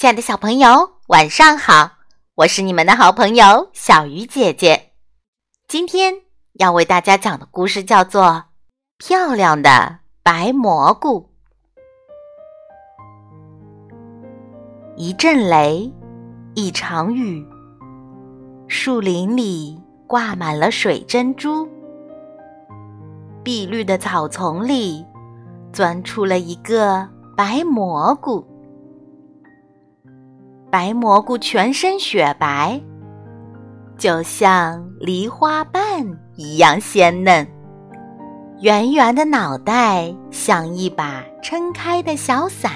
亲爱的小朋友，晚上好！我是你们的好朋友小鱼姐姐。今天要为大家讲的故事叫做《漂亮的白蘑菇》。一阵雷，一场雨，树林里挂满了水珍珠。碧绿的草丛里，钻出了一个白蘑菇。白蘑菇全身雪白，就像梨花瓣一样鲜嫩。圆圆的脑袋像一把撑开的小伞。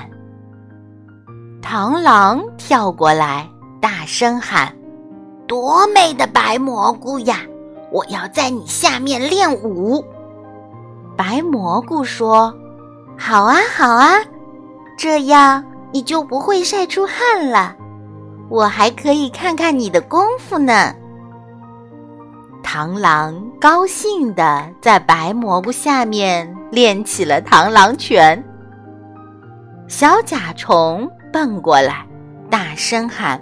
螳螂跳过来，大声喊：“多美的白蘑菇呀！我要在你下面练舞。”白蘑菇说：“好啊，好啊，这样你就不会晒出汗了。”我还可以看看你的功夫呢。螳螂高兴地在白蘑菇下面练起了螳螂拳。小甲虫蹦过来，大声喊：“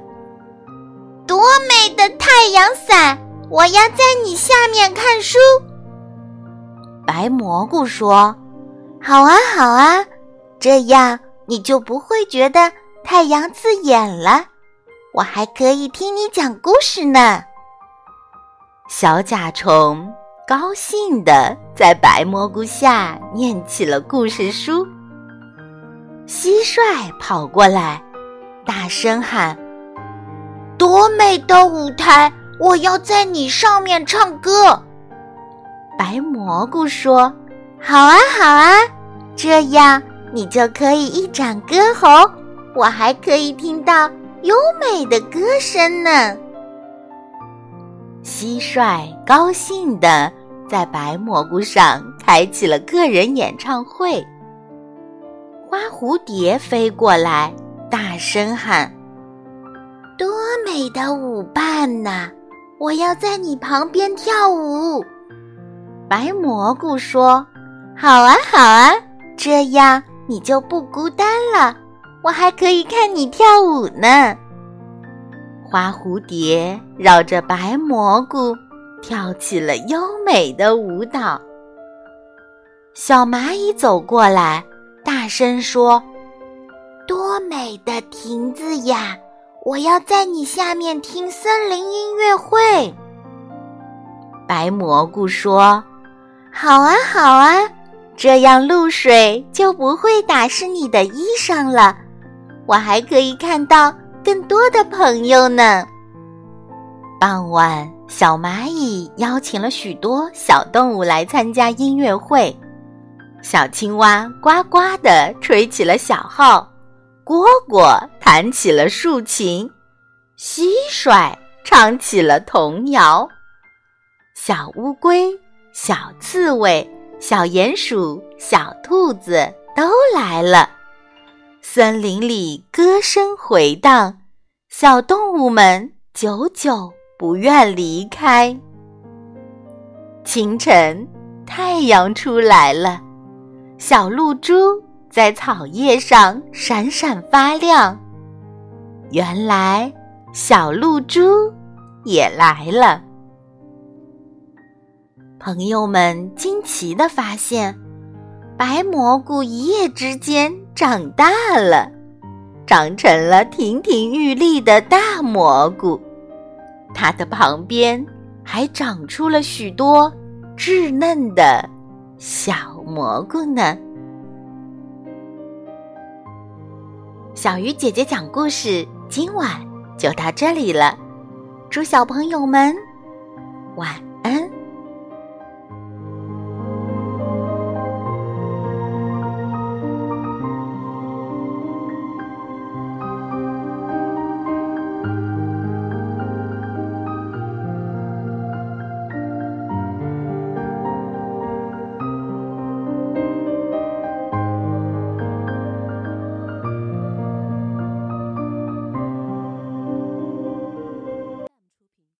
多美的太阳伞！我要在你下面看书。”白蘑菇说：“好啊，好啊，这样你就不会觉得太阳刺眼了。”我还可以听你讲故事呢。小甲虫高兴地在白蘑菇下念起了故事书。蟋蟀跑过来，大声喊：“多美的舞台！我要在你上面唱歌。”白蘑菇说：“好啊，好啊，这样你就可以一展歌喉，我还可以听到。”优美的歌声呢？蟋蟀高兴地在白蘑菇上开起了个人演唱会。花蝴蝶飞过来，大声喊：“多美的舞伴呐！我要在你旁边跳舞。”白蘑菇说：“好啊，好啊，这样你就不孤单了。”我还可以看你跳舞呢。花蝴蝶绕着白蘑菇跳起了优美的舞蹈。小蚂蚁走过来，大声说：“多美的亭子呀！我要在你下面听森林音乐会。”白蘑菇说：“好啊，好啊，这样露水就不会打湿你的衣裳了。”我还可以看到更多的朋友呢。傍晚，小蚂蚁邀请了许多小动物来参加音乐会。小青蛙呱呱地吹起了小号，蝈蝈弹起了竖琴，蟋蟀唱起了童谣，小乌龟、小刺猬、小鼹鼠、小兔子都来了。森林里歌声回荡，小动物们久久不愿离开。清晨，太阳出来了，小露珠在草叶上闪闪发亮。原来，小露珠也来了。朋友们惊奇的发现。白蘑菇一夜之间长大了，长成了亭亭玉立的大蘑菇。它的旁边还长出了许多稚嫩的小蘑菇呢。小鱼姐姐讲故事，今晚就到这里了。祝小朋友们晚。